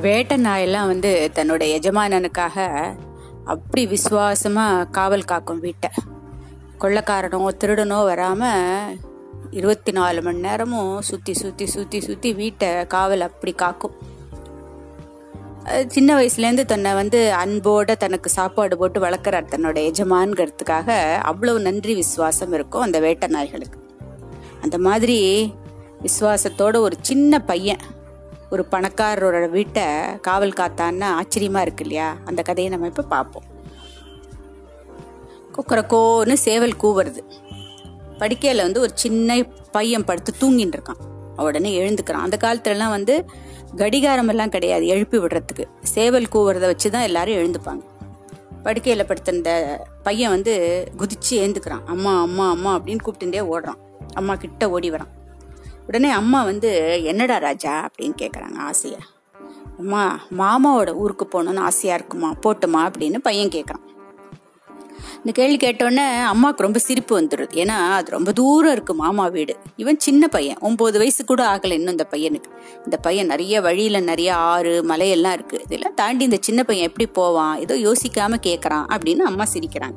வேட்டை நாயெல்லாம் வந்து தன்னோட எஜமானனுக்காக அப்படி விசுவாசமா காவல் காக்கும் வீட்டை. கொள்ளைக்காரனோ திருடனோ வராம இருபத்தி நாலு மணி நேரமும் சுத்தி சுத்தி சுத்தி சுத்தி வீட்டை காவல் அப்படி காக்கும். சின்ன வயசுலேருந்து தன்னை வந்து அன்போட தனக்கு சாப்பாடு போட்டு வளர்க்குறார் தன்னோட எஜமான்கிறதுக்காக அவ்வளவு நன்றி விசுவாசம் இருக்கும் அந்த வேட்டை நாய்களுக்கு அந்த மாதிரி விசுவாசத்தோட ஒரு சின்ன பையன். ஒரு பணக்காரரோட வீட்டை காவல் காத்தான்னு ஆச்சரியமா இருக்கு இல்லையா? அந்த கதையை நம்ம இப்போ பார்ப்போம். கொக்கரக்கோன்னு சேவல் கூவுறது. படுக்கையில் வந்து ஒரு சின்ன பையன் படுத்து தூங்கின்னு இருக்கான். உடனே எழுந்துக்கிறான். அந்த காலத்துலலாம் வந்து கடிகாரம் எல்லாம் கிடையாது எழுப்பி விடுறதுக்கு. சேவல் கூவுறத வச்சு தான் எல்லாரும் எழுந்துப்பாங்க. படுக்கையில் படுத்திருந்த பையன் வந்து குதிச்சு எழுந்துக்கிறான் அம்மா அம்மா அம்மா அப்படின்னு கூப்பிட்டுட்டே ஓடுறான். அம்மா கிட்ட ஓடி வரான். உடனே அம்மா வந்து என்னடா ராஜா? அப்படின்னு கேட்குறாங்க ஆசையா. அம்மா மாமாவோட ஊருக்கு போகணும்னு ஆசையா இருக்குமா? போட்டுமா? அப்படின்னு பையன் கேட்குறான் இந்த கேள்வி கேட்டோடனே அம்மாவுக்கு ரொம்ப சிரிப்பு வந்துடுது ஏன்னா அது ரொம்ப தூரம் இருக்கு மாமா வீடு. இவன் சின்ன பையன். ஒன்பது வயசு கூட ஆகலை இன்னும் இந்த பையனுக்கு. இந்த பையன் நிறைய வழியில நிறைய ஆறு மலையெல்லாம் இருக்கு. இதெல்லாம் தாண்டி இந்த சின்ன பையன் எப்படி போவான்? ஏதோ யோசிக்காம கேட்குறான் அப்படின்னு அம்மா சிரிக்கிறாங்க.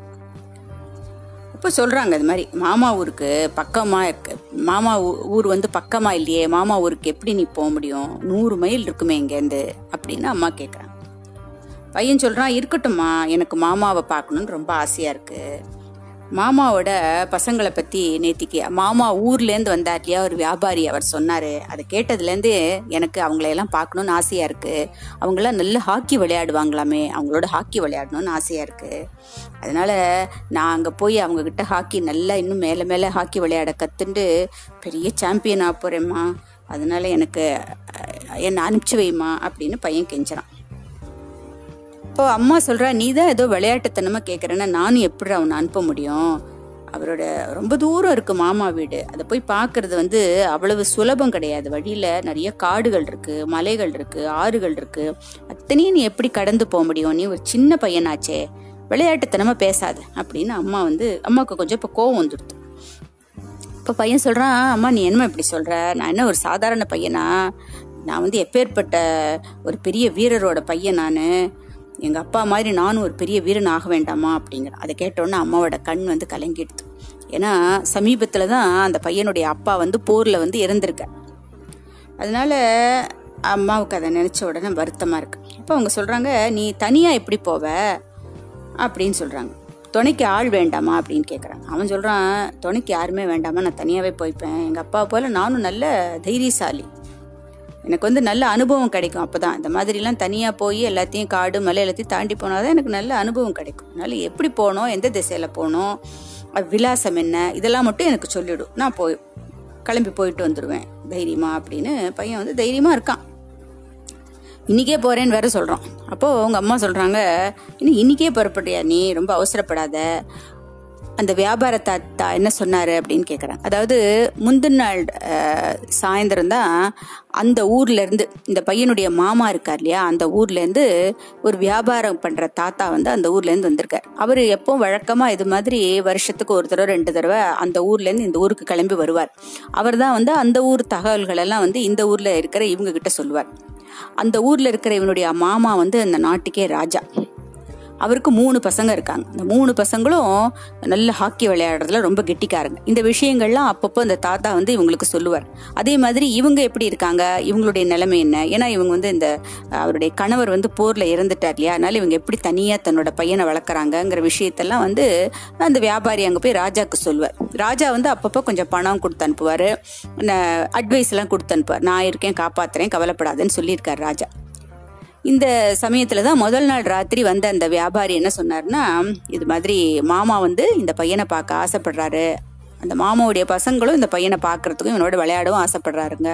அப்போ சொல்கிறாங்க இது மாதிரி மாமா ஊருக்கு பக்கமாக இருக்கு மாமா ஊர் வந்து பக்கமாக இல்லையே மாமா ஊருக்கு எப்படி நீ போக முடியும்? நூறு மைல் இருக்குமே இங்கேருந்து அப்படின்னு அம்மா கேட்குறாங்க பையன் சொல்கிறான் இருக்கட்டும்மா எனக்கு மாமாவை பார்க்கணுன்னு ரொம்ப ஆசையாக இருக்குது மாமாவோட பசங்களை பத்தி நேத்திக்கு மாமா ஊர்லேருந்து வந்தார் இல்லையா ஒரு வியாபாரி அவர் சொன்னாரு. அதை கேட்டதுலேருந்து எனக்கு அவங்களையெல்லாம் பார்க்கணும்னு ஆசையா இருக்கு. அவங்களாம் நல்ல ஹாக்கி விளையாடுவாங்களாமே அவங்களோட ஹாக்கி விளையாடணும்னு ஆசையா இருக்கு. அதனால நான் அங்கே போய் அவங்க கிட்ட ஹாக்கி நல்லா இன்னும் மேலே மேலே ஹாக்கி விளையாட கத்துண்டு பெரிய சாம்பியன் ஆக போறேம்மா. அதனால எனக்கு என்னை அனுப்பிச்சு வைமா அப்படின்னு பையன் கெஞ்சுறான். இப்போ அம்மா சொல்றா நீ தான் ஏதோ விளையாட்டுத்தனமா கேட்குறேன்னா நானும் எப்படி அவனை அனுப்ப முடியும்? அவரோட ரொம்ப தூரம் இருக்கு மாமா வீடு. அதை போய் பார்க்கறது வந்து அவ்வளவு சுலபம் கிடையாது. வழியில நிறைய காடுகள் இருக்கு மலைகள் இருக்கு ஆறுகள் இருக்கு. அத்தனையும் நீ எப்படி கடந்து போக முடியும்? நீ ஒரு சின்ன பையனாச்சே. விளையாட்டுத்தனமா பேசாத அப்படின்னு அம்மா வந்து அம்மாவுக்கு கொஞ்சம் இப்போ கோவம் வந்துடுது இப்போ பையன் சொல்கிறான் அம்மா நீ என்னம்மா இப்படி சொல்கிற நான் என்ன ஒரு சாதாரண பையனா? நான் வந்து எப்பேற்பட்ட ஒரு பெரிய வீரரோட பையன் நான். எங்கள் அப்பா மாதிரி நானும் ஒரு பெரிய வீரன் ஆக வேண்டாமா அப்படிங்கிற அதை கேட்டோன்னே அம்மாவோட கண் வந்து கலங்கிடுது ஏன்னா சமீபத்தில் தான் அந்த பையனுடைய அப்பா வந்து போரில் வந்து இறந்திருக்க அதனால அம்மாவுக்கு அதை நினச்ச உடனே வருத்தமாக இருக்கு. அப்போ அவங்க சொல்கிறாங்க நீ தனியாக எப்படி போவ? அப்படின்னு சொல்கிறாங்க துணைக்கு ஆள் வேண்டாமா? அப்படின்னு கேட்குறாங்க அவன் சொல்கிறான் துணைக்கு யாருமே வேண்டாமா? நான் தனியாகவே போய்ப்பேன். எங்கள் அப்பா போல நானும் நல்ல தைரியசாலி. எனக்கு வந்து நல்ல அனுபவம் கிடைக்கும் அப்போ தான் இந்த மாதிரிலாம் தனியாக போய் எல்லாத்தையும் காடு மலை எல்லாத்தையும் தாண்டி போனால் தான் எனக்கு நல்ல அனுபவம் கிடைக்கும். அதனால எப்படி போகணும் எந்த திசையில் போகணும் விலாசம் என்ன இதெல்லாம் மட்டும் எனக்கு சொல்லிவிடும் நான் போய் கிளம்பி போயிட்டு வந்துடுவேன் தைரியமா அப்படின்னு பையன் வந்து தைரியமாக இருக்கான். இன்றைக்கே போறேன்னு வேற சொல்றான். அப்போ உங்க அம்மா சொல்றாங்க இன்னும் இன்னிக்கே புறப்படுறியா நீ? ரொம்ப அவசரப்படாத. அந்த வியாபார தாத்தா என்ன சொன்னாரு அப்படின்னு கேட்குறாங்க அதாவது முந்தின நாள் சாயந்தரம் தான் அந்த ஊர்ல இருந்து இந்த பையனுடைய மாமா இருக்கார் இல்லையா அந்த ஊர்ல இருந்து ஒரு வியாபாரம் பண்ற தாத்தா வந்து அந்த ஊர்ல இருந்து வந்திருக்கார். அவர் எப்போ வழக்கமா இது மாதிரி வருஷத்துக்கு ஒரு தடவை ரெண்டு தடவை அந்த ஊர்ல இருந்து இந்த ஊருக்கு கிளம்பி வருவார். அவர் தான் வந்து அந்த ஊர் தகவல்கள் எல்லாம் வந்து இந்த ஊர்ல இருக்கிற இவங்க கிட்ட சொல்லுவார். அந்த ஊர்ல இருக்கிற இவனுடைய மாமா வந்து அந்த நாட்டுக்கே ராஜா. அவருக்கு மூணு பசங்க இருக்காங்க. இந்த மூணு பசங்களும் நல்ல ஹாக்கி விளையாடுறதுல ரொம்ப கெட்டிக்காரங்க. இந்த விஷயங்கள்லாம் அப்பப்போ அந்த தாத்தா வந்து இவங்களுக்கு சொல்லுவார். அதே மாதிரி இவங்க எப்படி இருக்காங்க? இவங்களுடைய நிலைமை என்ன? ஏன்னா இவங்க வந்து இந்த அவருடைய கணவர் வந்து போர்ல இறந்துட்டார் இல்லையா? அதனால இவங்க எப்படி தனியா தன்னோட பையனை வளர்க்குறாங்கங்கிற விஷயத்தெல்லாம் வந்து அந்த வியாபாரி அங்கே போய் ராஜாக்கு சொல்லுவார். ராஜா வந்து அப்பப்போ கொஞ்சம் பணம் கொடுத்து அனுப்புவார். அட்வைஸ் எல்லாம் கொடுத்து அனுப்புவார். நான் இருக்கேன் காப்பாத்துறேன் கவலைப்படாதேன்னு சொல்லியிருக்கார் ராஜா. இந்த சமயத்துல தான் முதல் நாள் ராத்திரி வந்த அந்த வியாபாரி என்ன சொன்னார்னா இது மாதிரி மாமா வந்து இந்த பையனை பார்க்க ஆசைப்படுறாரு. அந்த மாமாவுடைய பசங்களும் இந்த பையனை பார்க்கறதுக்கும் இவனோட விளையாடவும் ஆசைப்படுறாருங்க.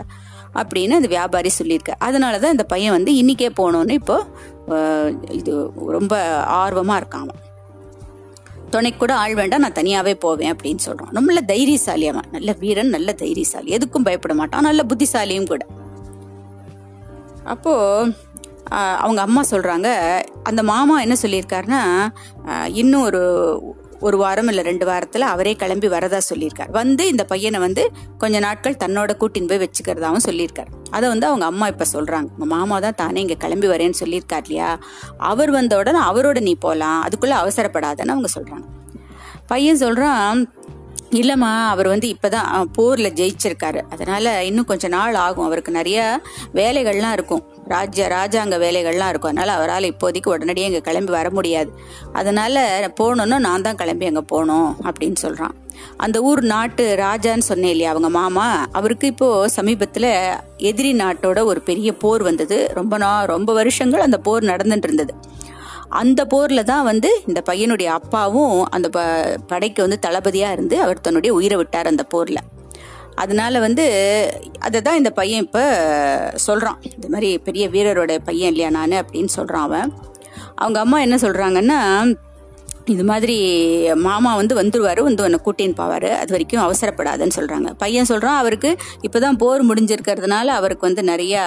அப்படின்னு அந்த வியாபாரி சொல்லியிருக்கார் அதனால தான் இந்த பையன் வந்து இன்னிக்கே போகணுன்னு இப்போ இது ரொம்ப ஆர்வமா இருக்கான் அவன். துணைக்கு கூட ஆள் வேண்டாம் நான் தனியாவே போவேன் அப்படின்னு சொல்றான். நல்ல தைரியசாலி அவன். நல்ல வீரன் நல்ல தைரியசாலி. எதுக்கும் பயப்பட மாட்டான். நல்ல புத்திசாலியும் கூட. அப்போ அவங்க அம்மா சொல்கிறாங்க அந்த மாமா என்ன சொல்லியிருக்காருன்னா இன்னும் ஒரு ஒரு வாரம் இல்லை ரெண்டு வாரத்தில் அவரே கிளம்பி வரதா சொல்லியிருக்கார். வந்து இந்த பையனை வந்து கொஞ்ச நாட்கள் தன்னோட கூட்டின்னு போய் வச்சுக்கிறதாவும் சொல்லியிருக்கார். அதை வந்து அவங்க அம்மா இப்போ சொல்கிறாங்க உங்கள் மாமா தான் தானே இங்கே கிளம்பி வரேன்னு சொல்லியிருக்கார் இல்லையா? அவர் வந்த உடனே அவரோட நீ போகலாம் அதுக்குள்ளே அவசரப்படாதன்னு அவங்க சொல்கிறாங்க பையன் சொல்கிறான் இல்லைம்மா அவர் வந்து இப்போதான் போரில் ஜெயிச்சிருக்காரு. அதனால இன்னும் கொஞ்ச நாள் ஆகும். அவருக்கு நிறைய வேலைகள்லாம் இருக்கும். ராஜ்ய ராஜாங்க வேலைகள்லாம் இருக்கும். அதனால அவரால் இப்போதைக்கு உடனடியே இங்கே கிளம்பி வர முடியாது. அதனால போகணுன்னு நான் தான் கிளம்பி அங்கே போகணும் அப்படின்னு சொல்கிறான் அந்த ஊர் நாட்டு ராஜான்னு சொன்னேன் இல்லையா அவங்க மாமா? அவருக்கு இப்போ சமீபத்தில் எதிரி நாட்டோட ஒரு பெரிய போர் வந்தது. ரொம்ப நா ரொம்ப வருஷங்கள் அந்த போர் நடந்துட்டு இருந்தது. அந்த போரில் தான் வந்து இந்த பையனுடைய அப்பாவும் அந்த ப படைக்கு வந்து தளபதியாக இருந்து அவர் தன்னுடைய உயிரை விட்டார் அந்த போரில். அதனால வந்து அதை தான் இந்த பையன் இப்போ சொல்கிறான் இந்த மாதிரி பெரிய வீரரோட பையன் இல்லையா நான் அப்படின்னு சொல்கிறான் அவன். அவங்க அம்மா என்ன சொல்கிறாங்கன்னா இது மாதிரி மாமா வந்து வந்துருவாரு வந்து உன்னை கூட்டின்னு போவார். அது வரைக்கும் அவசரப்படாதுன்னு சொல்கிறாங்க பையன் சொல்கிறான் அவருக்கு இப்போ தான் போர் முடிஞ்சிருக்கிறதுனால அவருக்கு வந்து நிறையா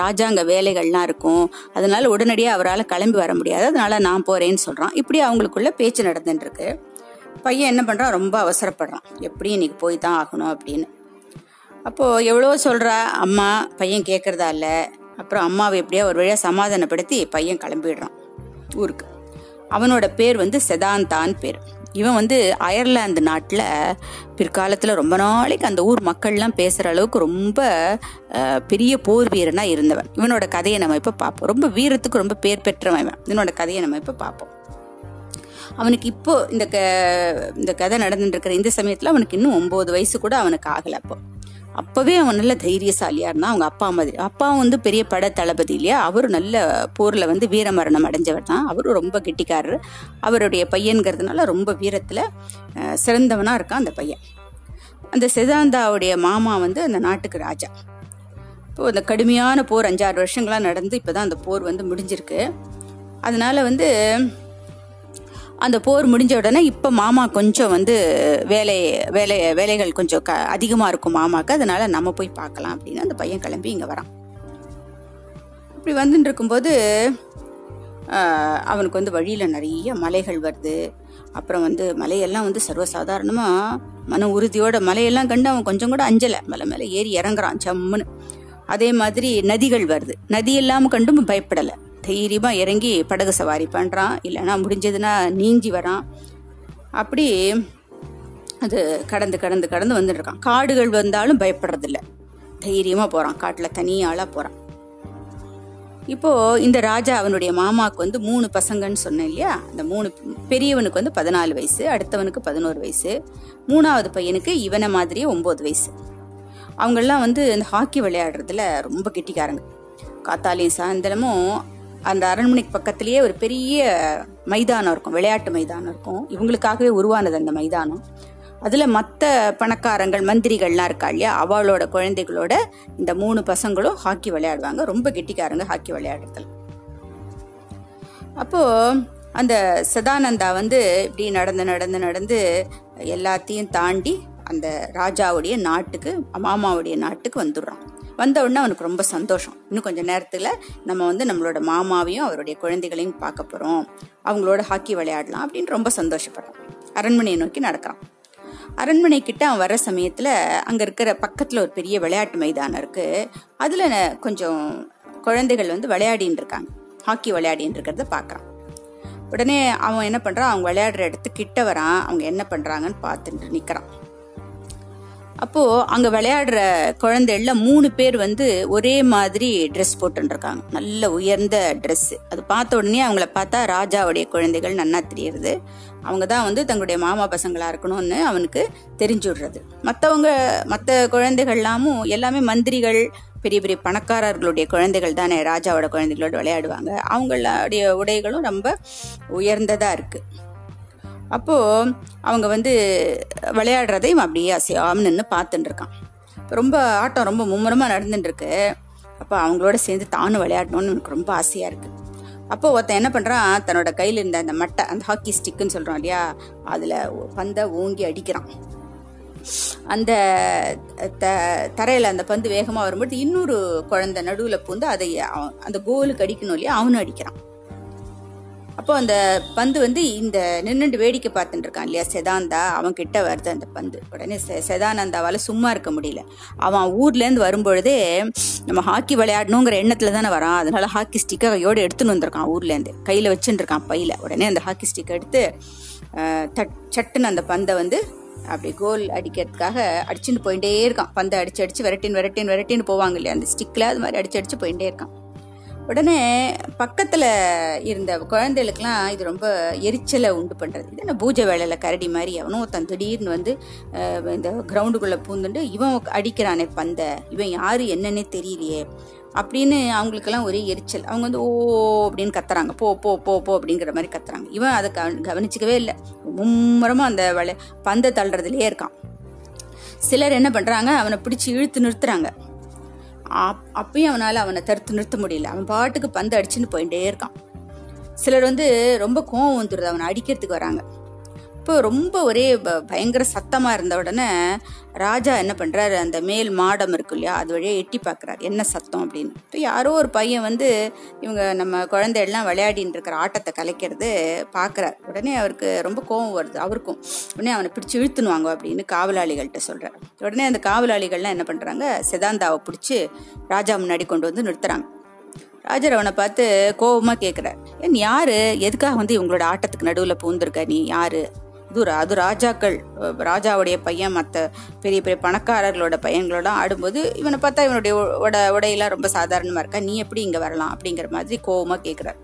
ராஜாங்க வேலைகள்லாம் இருக்கும். அதனால உடனடியாக அவரால் கிளம்பி வர முடியாது. அதனால நான் போகிறேன்னு சொல்கிறான் இப்படி அவங்களுக்குள்ள பேச்சு நடந்துட்டுருக்கு. பையன் என்ன பண்ணுறான் ரொம்ப அவசரப்படுறான். எப்படி இன்னைக்கு போய் தான் ஆகணும் அப்படின்னு. அப்போது எவ்வளோ சொல்கிறா அம்மா பையன் கேட்குறதா இல்லை. அப்புறம் அம்மாவை எப்படியா ஒரு வழியாக சமாதானப்படுத்தி பையன் கிளம்பிடுறான். ஊருக்கு. அவனோட பேர் வந்து செதாந்தான் பேர். இவன் வந்து அயர்லாந்து நாட்டில் பிற்காலத்தில் ரொம்ப நாளைக்கு அந்த ஊர் மக்கள்லாம் பேசுகிற அளவுக்கு ரொம்ப பெரிய போர் வீரனாக இருந்தவன். இவனோட கதையை நம்ம இப்போ பார்ப்போம். ரொம்ப வீரத்துக்கு ரொம்ப பேர் பெற்றவன் இவன். இவனோட கதையை நம்ம இப்போ பார்ப்போம். அவனுக்கு இப்போ இந்த க இந்த கதை நடந்துட்டு இருக்கிற இந்த சமயத்தில் அவனுக்கு இன்னும் ஒம்பது வயசு கூட அவனுக்கு ஆகலை அப்போ. அப்போவே அவன் நல்ல தைரியசாலியாக இருந்தான் அவங்க அப்பா மாதிரி. அப்பாவும் வந்து பெரிய பட தளபதி இல்லையா? அவரும் நல்ல போரில் வந்து வீரமரணம் அடைஞ்சவர் தான் அவரும் ரொம்ப கெட்டிக்காரர். அவருடைய பையன்கிறதுனால ரொம்ப வீரத்தில் சிறந்தவனாக இருக்கான் அந்த பையன். அந்த சிதாந்தாவுடைய மாமா வந்து அந்த நாட்டுக்கு ராஜா. இப்போது அந்த கடுமையான போர் அஞ்சாறு வருஷங்களாக நடந்து இப்போ தான் அந்த போர் வந்து முடிஞ்சிருக்கு. அதனால் வந்து அந்த போர் முடிஞ்ச உடனே இப்போ மாமா கொஞ்சம் வந்து வேலை வேலை வேலைகள் கொஞ்சம் க அதிகமாக இருக்கும் மாமாவுக்கு அதனால நம்ம போய் பார்க்கலாம் அப்படின்னு அந்த பையன் கிளம்பி இங்கே வரான். இப்படி வந்துட்டு இருக்கும்போது அவனுக்கு வந்து வழியில் நிறைய மலைகள் வருது. அப்புறம் வந்து மலையெல்லாம் வந்து சர்வசாதாரணமாக மன உறுதியோட மலையெல்லாம் கண்டு அவன் கொஞ்சம் கூட அஞ்சலை. மலை மேலே ஏறி இறங்குறான் ஜம்முன்னு அதே மாதிரி நதிகள் வருது. நதி இல்லாமல் கண்டும் பயப்படலை. தைரியமாக இறங்கி படகு சவாரி பண்ணுறான் இல்லைன்னா முடிஞ்சதுன்னா நீஞ்சி வரான். அப்படி அது கடந்து கடந்து கடந்து வந்துட்டுருக்கான். காடுகள் வந்தாலும் பயப்படுறதில்ல. தைரியமாக போகிறான் காட்டில் தனியாளாக போகிறான் இப்போது இந்த ராஜா அவனுடைய மாமாவுக்கு வந்து மூணு பசங்கன்னு சொன்னேன் இல்லையா? அந்த மூணு பெரியவனுக்கு வந்து பதினாலு வயசு அடுத்தவனுக்கு பதினோரு வயசு மூணாவது பையனுக்கு இவனை மாதிரியே ஒம்பது வயசு. அவங்கெல்லாம் வந்து இந்த ஹாக்கி விளையாடுறதுல ரொம்ப கெட்டிக்காரங்க. காத்தாலையும் சாயந்தரமும் அந்த அரண்மனைக்கு பக்கத்திலேயே ஒரு பெரிய மைதானம் இருக்கும் விளையாட்டு மைதானம் இருக்கும். இவங்களுக்காகவே உருவானது அந்த மைதானம். அதில் மற்ற பணக்காரங்கள் மந்திரிகள்லாம் இருக்கா இல்லையா? அவளோட குழந்தைகளோட இந்த மூணு பசங்களும் ஹாக்கி விளையாடுவாங்க. ரொம்ப கெட்டிக்காரங்க ஹாக்கி விளையாடுறதுல. அப்போது அந்த சதானந்தா வந்து இப்படி நடந்து நடந்து நடந்து எல்லாத்தையும் தாண்டி அந்த ராஜாவுடைய நாட்டுக்கு மாமாவுடைய நாட்டுக்கு வந்துடுறான். வந்த உடனே அவனுக்கு ரொம்ப சந்தோஷம். இன்னும் கொஞ்சம் நேரத்தில் நம்ம வந்து நம்மளோட மாமாவையும் அவருடைய குழந்தைகளையும் பார்க்க போகிறோம் அவங்களோட ஹாக்கி விளையாடலாம் அப்படின்னு ரொம்ப சந்தோஷப்படுறான் அரண்மனையை நோக்கி நடக்கிறான். அரண்மனை கிட்ட அவன் வர சமயத்தில் அங்கே இருக்கிற பக்கத்தில் ஒரு பெரிய விளையாட்டு மைதானம் இருக்குது அதில் கொஞ்சம் குழந்தைகள் வந்து விளையாடின்னு இருக்காங்க. ஹாக்கி விளையாடின்னு இருக்கிறத பார்க்குறான். உடனே அவன் என்ன பண்ணுறான் அவங்க விளையாடுற இடத்து கிட்ட வரான். அவங்க என்ன பண்ணுறாங்கன்னு பார்த்துட்டு நிற்கிறான் அப்போது அங்கே விளையாடுற குழந்தைல மூணு பேர் வந்து ஒரே மாதிரி ட்ரெஸ் போட்டுருக்காங்க நல்ல உயர்ந்த ட்ரெஸ்ஸு அது பார்த்த உடனே அவங்கள பார்த்தா ராஜாவுடைய குழந்தைகள் நன்னா தெரியுது அவங்க தான் வந்து தங்களுடைய மாமா பசங்களாக இருக்கணும்னு அவனுக்கு தெரிஞ்சுடுறது. மற்றவங்க மற்ற குழந்தைகள்லாமும் எல்லாமே மந்திரிகள் பெரிய பெரிய பணக்காரர்களுடைய குழந்தைகள் தானே ராஜாவோட குழந்தைகளோட விளையாடுவாங்க. அவங்களுடைய உடைகளும் ரொம்ப உயர்ந்ததாக இருக்குது அப்போது அவங்க வந்து விளையாடுறதையும் அப்படியே அசையாமல் நின்று பார்த்துட்டு இருக்கான். ரொம்ப ஆட்டம் ரொம்ப மும்முரமாக நடந்துட்டுருக்கு அப்போ அவங்களோட சேர்ந்து தானும் விளையாடணும்னு எனக்கு ரொம்ப ஆசையாக இருக்குது அப்போ ஒருத்தன் என்ன பண்ணுறான் தன்னோட கையில் இருந்த அந்த மட்டை அந்த ஹாக்கி ஸ்டிக்குன்னு சொல்கிறோம் இல்லையா அதில் பந்தை ஓங்கி அடிக்கிறான். அந்த த தரையில் அந்த பந்து வேகமாக வரும்போது இன்னொரு குழந்தை நடுவில் பூந்து அதை அந்த கோலுக்கு அடிக்கணும் இல்லையா அவனும் அடிக்கிறான். அப்போ அந்த பந்து வந்து இந்த நின்று வேடிக்கை பார்த்துட்டு இருக்கான் இல்லையா செதாந்தா? அவன் கிட்ட வருது அந்த பந்து. உடனே செ- செதானந்தாவால சும்மா இருக்க முடியல. அவன் ஊர்லேருந்து வரும்பொழுதே நம்ம ஹாக்கி விளையாடணுங்கிற எண்ணத்துல தானே வரான். அதனால ஹாக்கி ஸ்டிக்கை கையோடு எடுத்துன்னு வந்திருக்கான் ஊர்லேருந்து. கையில் வச்சுட்டு இருக்கான் பையில. உடனே அந்த ஹாக்கி ஸ்டிக் எடுத்து தட் சட்டுன்னு அந்த பந்தை வந்து அப்படி கோல் அடிக்கிறதுக்காக அடிச்சுட்டு போயிட்டே இருக்கான். பந்தை அடிச்சு அடிச்சு விரட்டின் விரட்டின் விரட்டின்னு போவாங்க இல்லையா அந்த ஸ்டிக்ல அது மாதிரி அடிச்சு அடிச்சு போயிட்டே இருக்கான். உடனே பக்கத்தில் இருந்த குழந்தைகளுக்கெல்லாம் இது ரொம்ப எரிச்சலை உண்டு பண்ணுறது இது என்ன பூஜை வேலையில் கரடி மாதிரி அவனும் ஒருத்தன் திடீர்னு வந்து இந்த கிரவுண்டுக்குள்ளே பூந்துட்டு இவன் அடிக்கிறானே பந்தை இவன் யார் என்னன்னே தெரியலையே அப்படின்னு அவங்களுக்கெல்லாம் ஒரே எரிச்சல். அவங்க வந்து ஓ அப்படின்னு கத்துறாங்க. போ போ போ போ அப்படிங்கிற மாதிரி கத்துறாங்க. இவன் அதை கவன் கவனிச்சிக்கவே இல்லை. மும்முரமாக அந்த வலை பந்தை தள்ளுறதுலேயே இருக்கான். சிலர் என்ன பண்ணுறாங்க அவனை பிடிச்சி இழுத்து நிறுத்துறாங்க. அப்பயும் அவனால் அவனை தடுத்து நிறுத்த முடியல. அவன் பாட்டுக்கு பந்து அடிச்சுன்னு போயிட்டே இருக்கான். சிலர் வந்து ரொம்ப கோவம் வந்துடுது அவனை அடிக்கிறதுக்கு வராங்க. இப்போ ரொம்ப ஒரே ப- பயங்கர சத்தமாக இருந்த உடனே ராஜா என்ன பண்ணுறாரு அந்த மேல் மாடம் இருக்கு இல்லையா அது வழியாக எட்டி பார்க்குறாரு என்ன சத்தம் அப்படின்னு. இப்போ யாரோ ஒரு பையன் வந்து இவங்க நம்ம குழந்தைகள்லாம் விளையாடின்னு இருக்கிற ஆட்டத்தை கலைக்கிறது பார்க்குறார் உடனே அவருக்கு ரொம்ப கோவம் வருது. அவருக்கும் உடனே அவனை பிடிச்சி இழுத்துனுவாங்க அப்படின்னு காவலாளிகள்கிட்ட சொல்கிறார் உடனே அந்த காவலாளிகள்லாம் என்ன பண்ணுறாங்க செதாந்தாவை பிடிச்சி ராஜா முன்னாடி கொண்டு வந்து நிறுத்துறாங்க. ராஜர் அவனை பார்த்து கோபமாக கேட்குறார் ஏன் யாரு? எதுக்காக வந்து இவங்களோட ஆட்டத்துக்கு நடுவில் பூந்திருக்க நீ யாரு? இது அது ராஜாக்கள் ராஜாவுடைய பையன் மற்ற பெரிய பெரிய பணக்காரர்களோட பையன்களோட ஆடும்போது இவனை பார்த்தா இவனுடைய உட உடையெல்லாம் ரொம்ப சாதாரணமாக இருக்கா? நீ எப்படி இங்கே வரலாம்? அப்படிங்கிற மாதிரி கோவமாக கேட்குறார்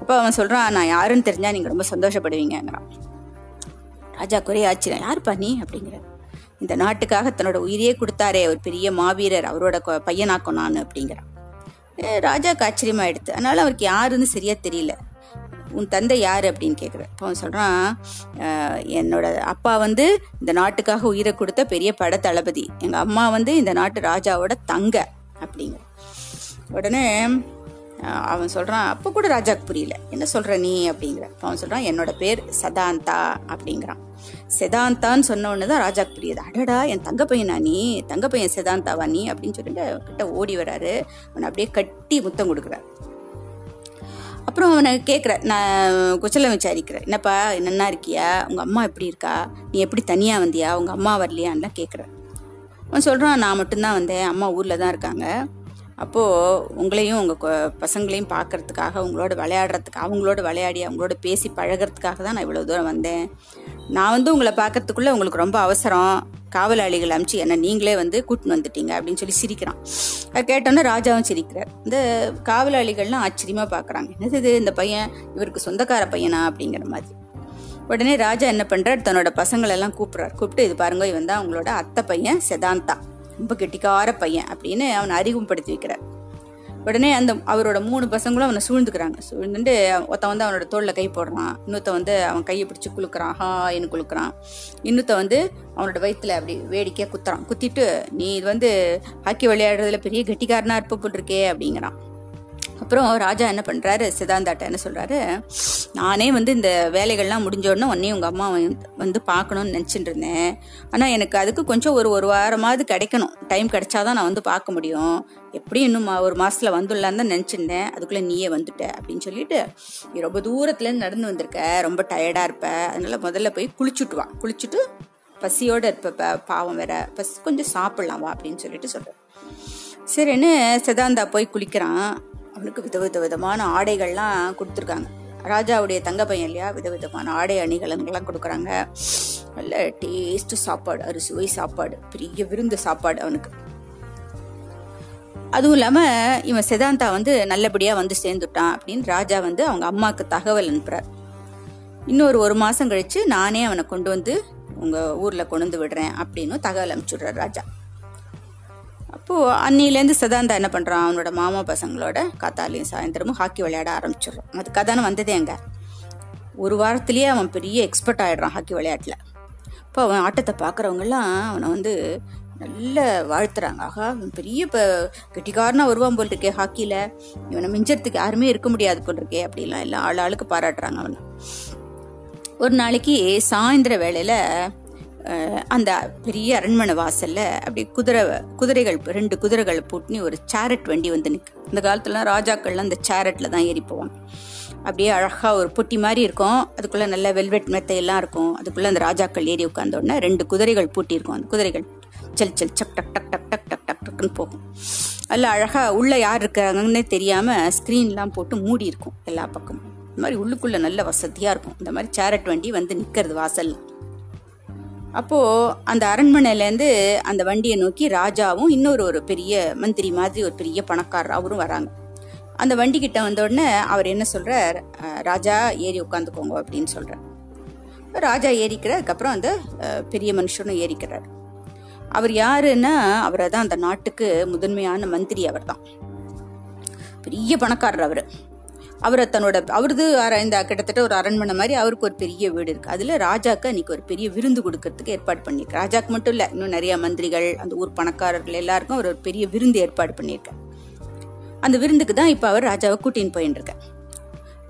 அப்போ அவன் சொல்கிறான் நான் யாருன்னு தெரிஞ்சால் நீங்கள் ரொம்ப சந்தோஷப்படுவீங்கங்கிறான். ராஜா குறை ஆச்சரியம் யாருப்பா நீ? அப்படிங்கிறார். இந்த நாட்டுக்காக தன்னோட உயிரையே கொடுத்தாரே ஒரு பெரிய மாவீரர் அவரோட கொ- பையனாக்கும் நான் அப்படிங்கிறான். ராஜாக்கு ஆச்சரியமா அதனால அவருக்கு யாருன்னு சரியா தெரியல. உன் தந்தை யார் அப்படின்னு கேட்குறேன் அப்போ அவன் சொல்கிறான் என்னோட அப்பா வந்து இந்த நாட்டுக்காக உயிரை கொடுத்த பெரிய பட தளபதி எங்கள் அம்மா வந்து இந்த நாட்டு ராஜாவோட தங்க. அப்படிங்கிற உடனே அவன் சொல்கிறான் அப்போ கூட ராஜாக்கு புரியல. என்ன சொல்கிற நீ? அப்படிங்கிற. அவன் சொல்கிறான் என்னோட பேர் சதாந்தா. அப்படிங்கிறான். செதாந்தான்னு சொன்ன உடனே தான் ராஜாக்கு புரியுது. அடடா என் தங்க பையனா நீ? தங்க பையன் செதாந்தாவா நீ? அப்படின்னு சொல்லிட்டு கிட்ட ஓடி வராரு. அவனை அப்படியே கட்டி முத்தம் கொடுக்குறாரு. அப்புறம் அவனை கேட்குற நான் குச்சலம் விசாரிக்கிறேன் என்னப்பா என்னென்னா இருக்கியா? உங்கள் அம்மா எப்படி இருக்கா? நீ எப்படி தனியாக வந்தியா? உங்கள் அம்மா வரலையான்லாம் கேட்குறேன் அவன் சொல்கிறான் நான் மட்டும்தான் வந்தேன். அம்மா ஊரில் தான் இருக்காங்க. அப்போது உங்களையும் உங்கள் பசங்களையும் பார்க்கறதுக்காக உங்களோட விளையாடுறதுக்கு அவங்களோட விளையாடி அவங்களோட பேசி பழகிறதுக்காக தான் நான் இவ்வளோ தூரம் வந்தேன். நான் வந்து உங்களை பார்க்கறதுக்குள்ளே உங்களுக்கு ரொம்ப அவசரம். காவலாளிகள் அனுப்பிச்சு என்ன நீங்களே வந்து கூட்டின்னு வந்துட்டீங்க அப்படின்னு சொல்லி சிரிக்கிறான். அதை கேட்டோன்னே ராஜாவும் சிரிக்கிறார். இந்த காவலாளிகள்லாம் ஆச்சரியமாக பார்க்குறாங்க என்னது இது? இந்த பையன் இவருக்கு சொந்தக்கார பையனா? அப்படிங்கிற மாதிரி. உடனே ராஜா என்ன பண்றார்? தன்னோட பசங்களெல்லாம் கூப்பிடுறார். கூப்பிட்டு இது பாருங்க இவன் தான் அவங்களோட அத்தை பையன் செதாந்தா. ரொம்ப கெட்டிக்கார பையன் அப்படின்னு அவனை அறிமுகப்படுத்தி வைக்கிறார். உடனே அந்த அவரோட மூணு பசங்களும் அவனை சூழ்ந்துக்கிறாங்க. சூழ்ந்துட்டு ஒருத்தன் வந்து அவனோட தோளில் கை போடுறான். இன்னொருத்தன் வந்து அவன் கையை பிடிச்சி குலுக்குறான். ஹா என்ன குளுக்கிறான் இன்னொத்த வந்து அவனோட வயிற்றுல அப்படி வேடிக்கையாக குத்துறான். குத்திட்டு நீ இது வந்து ஹாக்கி விளையாடுறதுல பெரிய கெட்டிக்காரனாக இருப்ப போட்டிருக்கே அப்படிங்கிறான். அப்புறம் ராஜா என்ன பண்ணுறாரு சிதாந்தாட்ட என்ன சொல்கிறாரு நானே வந்து இந்த வேலைகள்லாம் முடிஞ்சோடனே உடனே உன்னையும் உங்க அம்மா வந்து- பார்க்கணும்னு நினச்சிட்டு இருந்தேன். ஆனால் எனக்கு அதுக்கு கொஞ்சம் ஒரு ஒரு வாரமாவது கிடைக்கணும். டைம் கிடைச்சாதான் நான் வந்து பார்க்க முடியும். எப்படியும் இன்னும் மா- ஒரு மாதத்தில் வந்துடலான்னு தான் நினச்சிருந்தேன். அதுக்குள்ளே நீயே வந்துட்ட அப்படின்னு சொல்லிட்டு நீ ரொம்ப தூரத்துலேருந்து நடந்து வந்திருக்க. ரொம்ப டயர்டாக இருப்ப. அதனால முதல்ல போய் குளிச்சுட்டு வா. குளிச்சுட்டு பசியோடு இருப்ப பாவம் வேற. பசி கொஞ்சம் சாப்பிட்லாம் வா அப்படின்னு சொல்லிட்டு சொல்கிறேன் சரின்னு சிதாந்தா போய் குளிக்கிறான். அவனுக்கு வித வித விதமான ஆடைகள்லாம் கொடுத்துருக்காங்க. ராஜாவுடைய தங்க பையன் இல்லையா? விதவிதமான ஆடை அணிகலன்கள்லாம் கொடுக்குறாங்க. நல்ல டேஸ்ட் சாப்பாடு அறுசுவை சாப்பாடு பெரிய விருந்து சாப்பாடு அவனுக்கு. அதுவும் இல்லாமல் இவன் சிதாந்தா வந்து நல்லபடியா வந்து சேர்ந்துட்டான் அப்படின்னு ராஜா வந்து அவங்க அம்மாவுக்கு தகவல் அனுப்புறார். இன்னொரு ஒரு மாதம் கழிச்சு நானே அவனை கொண்டு வந்து உங்கள் ஊரில் கொண்டு வந்து விடுறேன் அப்படின்னு தகவல் அனுப்பிச்சுடுறார் ராஜா. அப்போ அன்னிலேருந்து சதாந்தா என்ன பண்ணுறான் அவனோட மாமா பசங்களோட காத்தாலையும் சாயந்தரமும் ஹாக்கி விளையாட ஆரம்பிச்சிடுறான். அது கதான வந்ததே அங்கே. ஒரு வாரத்துலேயே அவன் பெரிய எக்ஸ்பர்ட் ஆகிடுறான் ஹாக்கி விளையாட்டில். இப்போ அவன் ஆட்டத்தை பார்க்குறவங்கெல்லாம் அவனை வந்து நல்ல வாழ்த்துறாங்க. ஆகா அவன் பெரிய இப்போ கெட்டிக்காரனா வருவான் போல் இருக்கே ஹாக்கியில். இவனை மிஞ்சறதுக்கு யாருமே இருக்க முடியாது போல் இருக்கே அப்படிலாம் எல்லாம் ஆள் ஆளுக்கு பாராட்டுறாங்க அவனை. ஒரு நாளைக்கு சாயந்தர வேளையில் அந்த பெரிய அரண்மனை வாசல்ல அப்படி குதிரை குதிரைகள் ரெண்டு குதிரைகளை பூட்டினி ஒரு சேரட் வண்டி வந்து நிற்கு இந்த காலத்துலலாம் ராஜாக்கள்லாம் அந்த சேரட்ல தான் ஏறி போவாங்க அப்படியே அழகாக ஒரு பொட்டி மாதிரி இருக்கும். அதுக்குள்ளே நல்ல வெல்வெட் மெத்தையெல்லாம் இருக்கும். அதுக்குள்ளே அந்த ராஜாக்கள் ஏறி உட்கார்ந்த உடனே ரெண்டு குதிரைகள் பூட்டியிருக்கும். அந்த குதிரைகள் செல் செல் சக் டக் டக் டக் டக் டக் டக் டக்குன்னு போகும். அதில் அழகாக உள்ளே யார் இருக்காங்கன்னே தெரியாமல் ஸ்க்ரீன்லாம் போட்டு மூடி இருக்கும் எல்லா பக்கமும். இந்த மாதிரி உள்ளுக்குள்ளே நல்ல வசதியாக இருக்கும். இந்த மாதிரி சேரட் வண்டி வந்து நிற்கிறது வாசலில். அப்போ அந்த அரண்மனையிலேருந்து அந்த வண்டியை நோக்கி ராஜாவும் இன்னொரு ஒரு பெரிய மந்திரி மாதிரி ஒரு பெரிய பணக்காரர் அவரும் வராங்க. அந்த வண்டி கிட்ட வந்த உடனே அவர் என்ன சொல்றார்? ராஜா ஏறி உட்காந்துக்கோங்க அப்படின்னு சொல்றார். ராஜா ஏறிக்கிற அதுக்கப்புறம் அந்த பெரிய மனுஷனும் ஏறிக்கிறார். அவர் யாருன்னா அவரை தான் அந்த நாட்டுக்கு முதன்மையான மந்திரி அவர் தான் பெரிய பணக்காரர் அவர். அவரை தன்னோட அவரது இந்த கிட்டத்தட்ட ஒரு அரண்மனை மாதிரி அவருக்கு ஒரு பெரிய வீடு இருக்கு. அதுல ராஜாக்கு அன்னைக்கு ஒரு பெரிய விருந்து கொடுக்கறதுக்கு ஏற்பாடு பண்ணியிருக்கு. ராஜாக்கு மட்டும் இல்ல இன்னும் நிறைய மந்திரிகள் அந்த ஊர் பணக்காரர்கள் எல்லாருக்கும் அவர் ஒரு பெரிய விருந்து ஏற்பாடு பண்ணியிருக்கார் அந்த விருந்துக்கு தான் இப்போ அவர் ராஜாவை கூட்டின்னு போயின்னு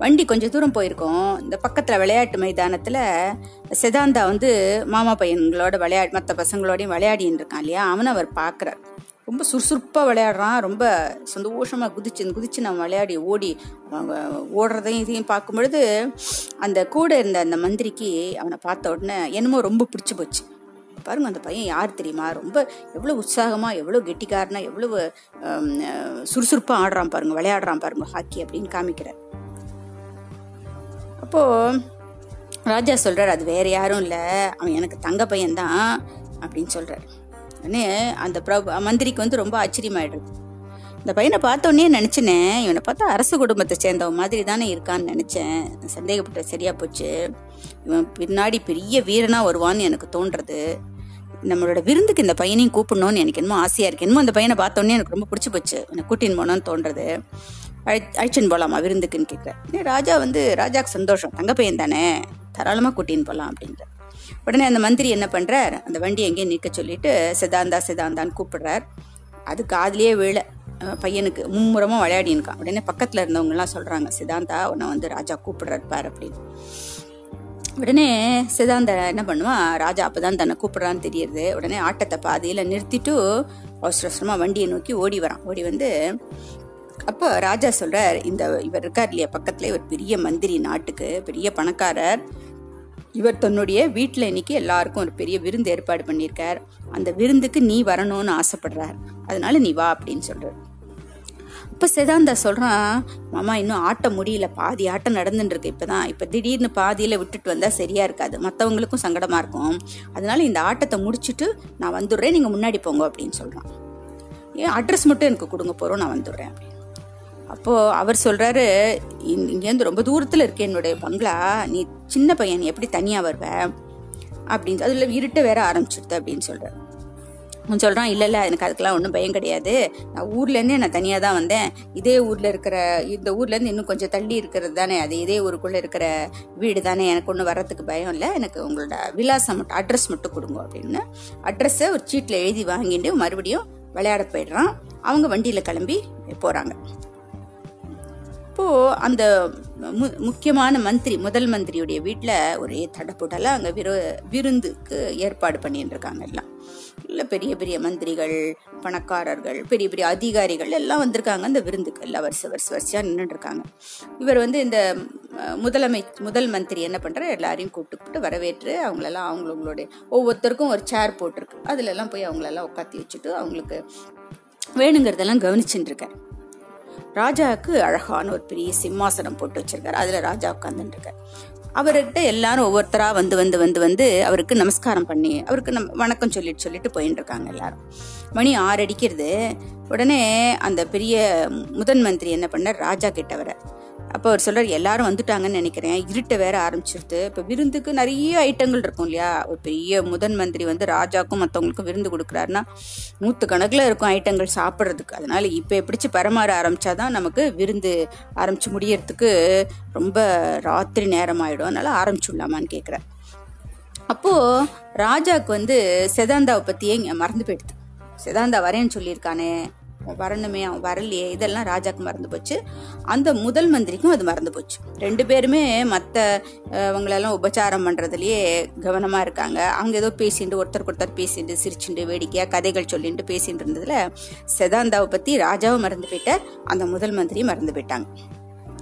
வண்டி கொஞ்சம் தூரம் போயிருக்கோம். இந்த பக்கத்தில் விளையாட்டு மைதானத்தில் செதாந்தா வந்து மாமா பையன்களோட விளையாடி மற்ற பசங்களோடையும் விளையாடின்னு இருக்கான் இல்லையா? அவனை அவர் பார்க்குறார் ரொம்ப சுறுசுறுப்பாக விளையாடுறான். ரொம்ப சந்தோஷமாக குதிச்சு குதிச்சு நம்ம விளையாடி ஓடி அவங்க ஓடுறதையும் இதையும் பார்க்கும் பொழுது அந்த கூட இருந்த அந்த மந்திரிக்கு அவனை பார்த்த உடனே என்னமோ ரொம்ப பிடிச்சி போச்சு. பாருங்க அந்த பையன் யார் தெரியுமா? ரொம்ப எவ்வளோ உற்சாகமாக எவ்வளோ கெட்டிக்காரனா எவ்வளவு சுறுசுறுப்பாக ஆடுறான் பாருங்க விளையாடுறான் பாருங்க ஹாக்கி அப்படின்னு காமிக்கிறார். அப்போ ராஜா சொல்கிறார் அது வேற யாரும் இல்லை. அவன் எனக்கு தங்க பையன்தான் அப்படின்னு சொல்றாரு. அந்த பிரபு மந்திரிக்கு வந்து ரொம்ப ஆச்சரியமாயிடுது. இந்த பையனை பார்த்தோன்னே நினச்சினேன் இவனை பார்த்தா அரசு குடும்பத்தை சேர்ந்தவன் மாதிரி தானே இருக்கான்னு நினச்சேன். சந்தேகப்பட்ட சரியா போச்சு. இவன் பின்னாடி பெரிய வீரனா வருவான்னு எனக்கு தோன்றது. நம்மளோட விருந்துக்கு இந்த பையனையும் கூப்பிடணும்னு எனக்கு என்னமோ ஆசையாக இருக்கு. என்னமோ அந்த பையனை பார்த்தோன்னே எனக்கு ரொம்ப பிடிச்சி போச்சு. எனக்கு கூட்டின்னு போனோன்னு தோன்றது. அழை அழைச்சின்னு போகலாமா விருந்துக்குன்னு கேட்குறேன் ராஜா வந்து ராஜாக்கு சந்தோஷம். தங்க பையன் தானே. தாராளமாக கூட்டின்னு போகலாம் அப்படின்ற உடனே அந்த மந்திரி என்ன பண்ணுறார் அந்த வண்டி எங்கேயும் நிற்க சொல்லிட்டு சிதாந்தா சிதாந்தான்னு கூப்பிடுறார். அது காதலியே விழ. பையனுக்கு மும்முரமாக விளையாடினுக்கான் உடனே பக்கத்தில் இருந்தவங்கலாம் சொல்கிறாங்க சிதாந்தா உன்னை வந்து ராஜா கூப்பிடுறாரு பார் அப்படின்னு. உடனே சிதாந்த என்ன பண்ணுவான் ராஜா அப்பதான் தன்னை கூப்பிடுறான்னு தெரியுது. உடனே ஆட்டத்தை பாதியில நிறுத்திட்டு அவசர அவசரமா வண்டியை நோக்கி ஓடி வரான். ஓடி வந்து அப்போ ராஜா சொல்கிறார் இந்த இவர் இருக்கார் இல்லையா பக்கத்துல ஒரு பெரிய மந்திரி நாட்டுக்கு பெரிய பணக்காரர். இவர் தன்னுடைய வீட்டில் இன்னைக்கு எல்லாருக்கும் ஒரு பெரிய விருந்து ஏற்பாடு பண்ணியிருக்கார். அந்த விருந்துக்கு நீ வரணும்னு ஆசைப்படுறார். அதனால நீ வா அப்படின்னு சொல்கிறார் இப்போ சிதாந்தா சொல்கிறான் மாமா இன்னும் ஆட்டம் முடியல. பாதி ஆட்டம் நடந்துட்டுருக்கு. இப்போ தான் இப்போ திடீர்னு பாதியில் விட்டுட்டு வந்தால் சரியா இருக்காது. மற்றவங்களுக்கும் சங்கடமாக இருக்கும். அதனால இந்த ஆட்டத்தை முடிச்சுட்டு நான் வந்துடுறேன். நீங்கள் முன்னாடி போங்க அப்படின்னு சொல்கிறான் ஏன் அட்ரஸ் மட்டும் எனக்கு கொடுங்க. போகிறோம் நான் வந்துடுறேன் அப்போது அவர் சொல்கிறாரு இங்கேருந்து ரொம்ப தூரத்தில் இருக்கு என்னுடைய பங்களா. நீ சின்ன பையன் நீ எப்படி தனியாக வருவ? அப்படின்னு அதில் இருட்ட வேற ஆரம்பிச்சிருது அப்படின்னு சொல்றாரு. அவன் சொல்றான் இல்லை எனக்கு அதுக்கெல்லாம் ஒன்றும் பயம் கிடையாது. நான் ஊர்லேருந்தே நான் தனியாக தான் வந்தேன். இதே ஊரில் இருக்கிற இந்த ஊர்லேருந்து இன்னும் கொஞ்சம் தள்ளி இருக்கிறது தானே. அது இதே ஊருக்குள்ளே இருக்கிற வீடு தானே. எனக்கு ஒன்றும் வர்றதுக்கு பயம் இல்லை. எனக்கு உங்களோட விலாசம் மட்டும் அட்ரஸ் மட்டும் கொடுங்க அப்படின்னு. அட்ரஸை ஒரு சீட்டில் எழுதி வாங்கிட்டு மறுபடியும் விளையாட போயிடுறான். அவங்க வண்டியில் கிளம்பி போகிறாங்க அப்போது அந்த மு- முக்கியமான மந்திரி முதல் மந்திரியுடைய வீட்டில் ஒரே தடப்புடலாம் அங்கே விரு விருந்துக்கு ஏற்பாடு பண்ணிட்டுருக்காங்க எல்லாம். இல்லை பெரிய பெரிய மந்திரிகள் பணக்காரர்கள் பெரிய பெரிய அதிகாரிகள் எல்லாம் வந்திருக்காங்க. அந்த விருந்துக்கு எல்லாம் வருஷ வருஷ வரிசையாக நின்றுருக்காங்க இவர் வந்து இந்த முதலமை முதல் மந்திரி என்ன பண்ணுறாரு எல்லாரையும் கூப்பிட்டு வரவேற்று அவங்களெல்லாம் அவங்களுடைய ஒவ்வொருத்தருக்கும் ஒரு சேர் போட்டிருக்கு. அதிலெல்லாம் போய் அவங்களெல்லாம் உட்காத்தி வச்சுட்டு அவங்களுக்கு வேணுங்கிறதெல்லாம் கவனிச்சுட்டு இருக்கேன் ராஜாவுக்கு அழகான ஒரு பெரிய சிம்மாசனம் போட்டு வச்சிருக்காரு. அதுல ராஜா உட்கார்ந்துட்டு அவர்கிட்ட எல்லாரும் ஒவ்வொருத்தரா வந்து வந்து வந்து வந்து அவருக்கு நமஸ்காரம் பண்ணி அவருக்கு நம் வணக்கம் சொல்லிட்டு சொல்லிட்டு போயிட்டு இருக்காங்க எல்லாரும். மணி ஆறு அடிக்கிறது. உடனே அந்த பெரிய முதன் மந்திரி என்ன பண்ணார்? ராஜா கிட்ட வர அப்போ அவர் சொல்கிறார் எல்லாரும் வந்துட்டாங்கன்னு நினைக்கிறேன். இருட்ட வேற ஆரம்பிச்சிருது. இப்போ விருந்துக்கு நிறைய ஐட்டங்கள் இருக்கும் இல்லையா? ஒரு பெரிய முதன் மந்திரி வந்து ராஜாக்கும் மற்றவங்களுக்கும் விருந்து கொடுக்குறாருன்னா நூற்று கணக்கில் இருக்கும் ஐட்டங்கள் சாப்பிட்றதுக்கு. அதனால் இப்போ எப்படிச்சு பரமாற ஆரம்பிச்சாதான் நமக்கு விருந்து ஆரம்பிச்சு முடியறதுக்கு ரொம்ப ராத்திரி நேரம் ஆகிடும் அதனால் ஆரம்பிச்சுடலாமான்னு கேட்குறேன் அப்போது ராஜாவுக்கு வந்து செதாந்தாவை பற்றியே இங்கே மறந்து போயிடுது. செதாந்தா வரேன்னு சொல்லியிருக்கானே. அவன் வரணுமே அவன் வரலையே இதெல்லாம் ராஜாக்கு மறந்து போச்சு. அந்த முதல் மந்திரிக்கும் அது மறந்து போச்சு. ரெண்டு பேருமே மற்ற அவங்களெல்லாம் உபச்சாரம் பண்ணுறதுலையே கவனமாக இருக்காங்க. அவங்க ஏதோ பேசிட்டு ஒருத்தருக்கு ஒருத்தர் பேசிட்டு சிரிச்சுட்டு வேடிக்கையாக கதைகள் சொல்லிட்டு பேசிட்டு இருந்ததில் செதாந்தாவை பற்றி ராஜாவும் மறந்து போயிட்டார் அந்த முதல் மந்திரியும் மறந்து போயிட்டாங்க.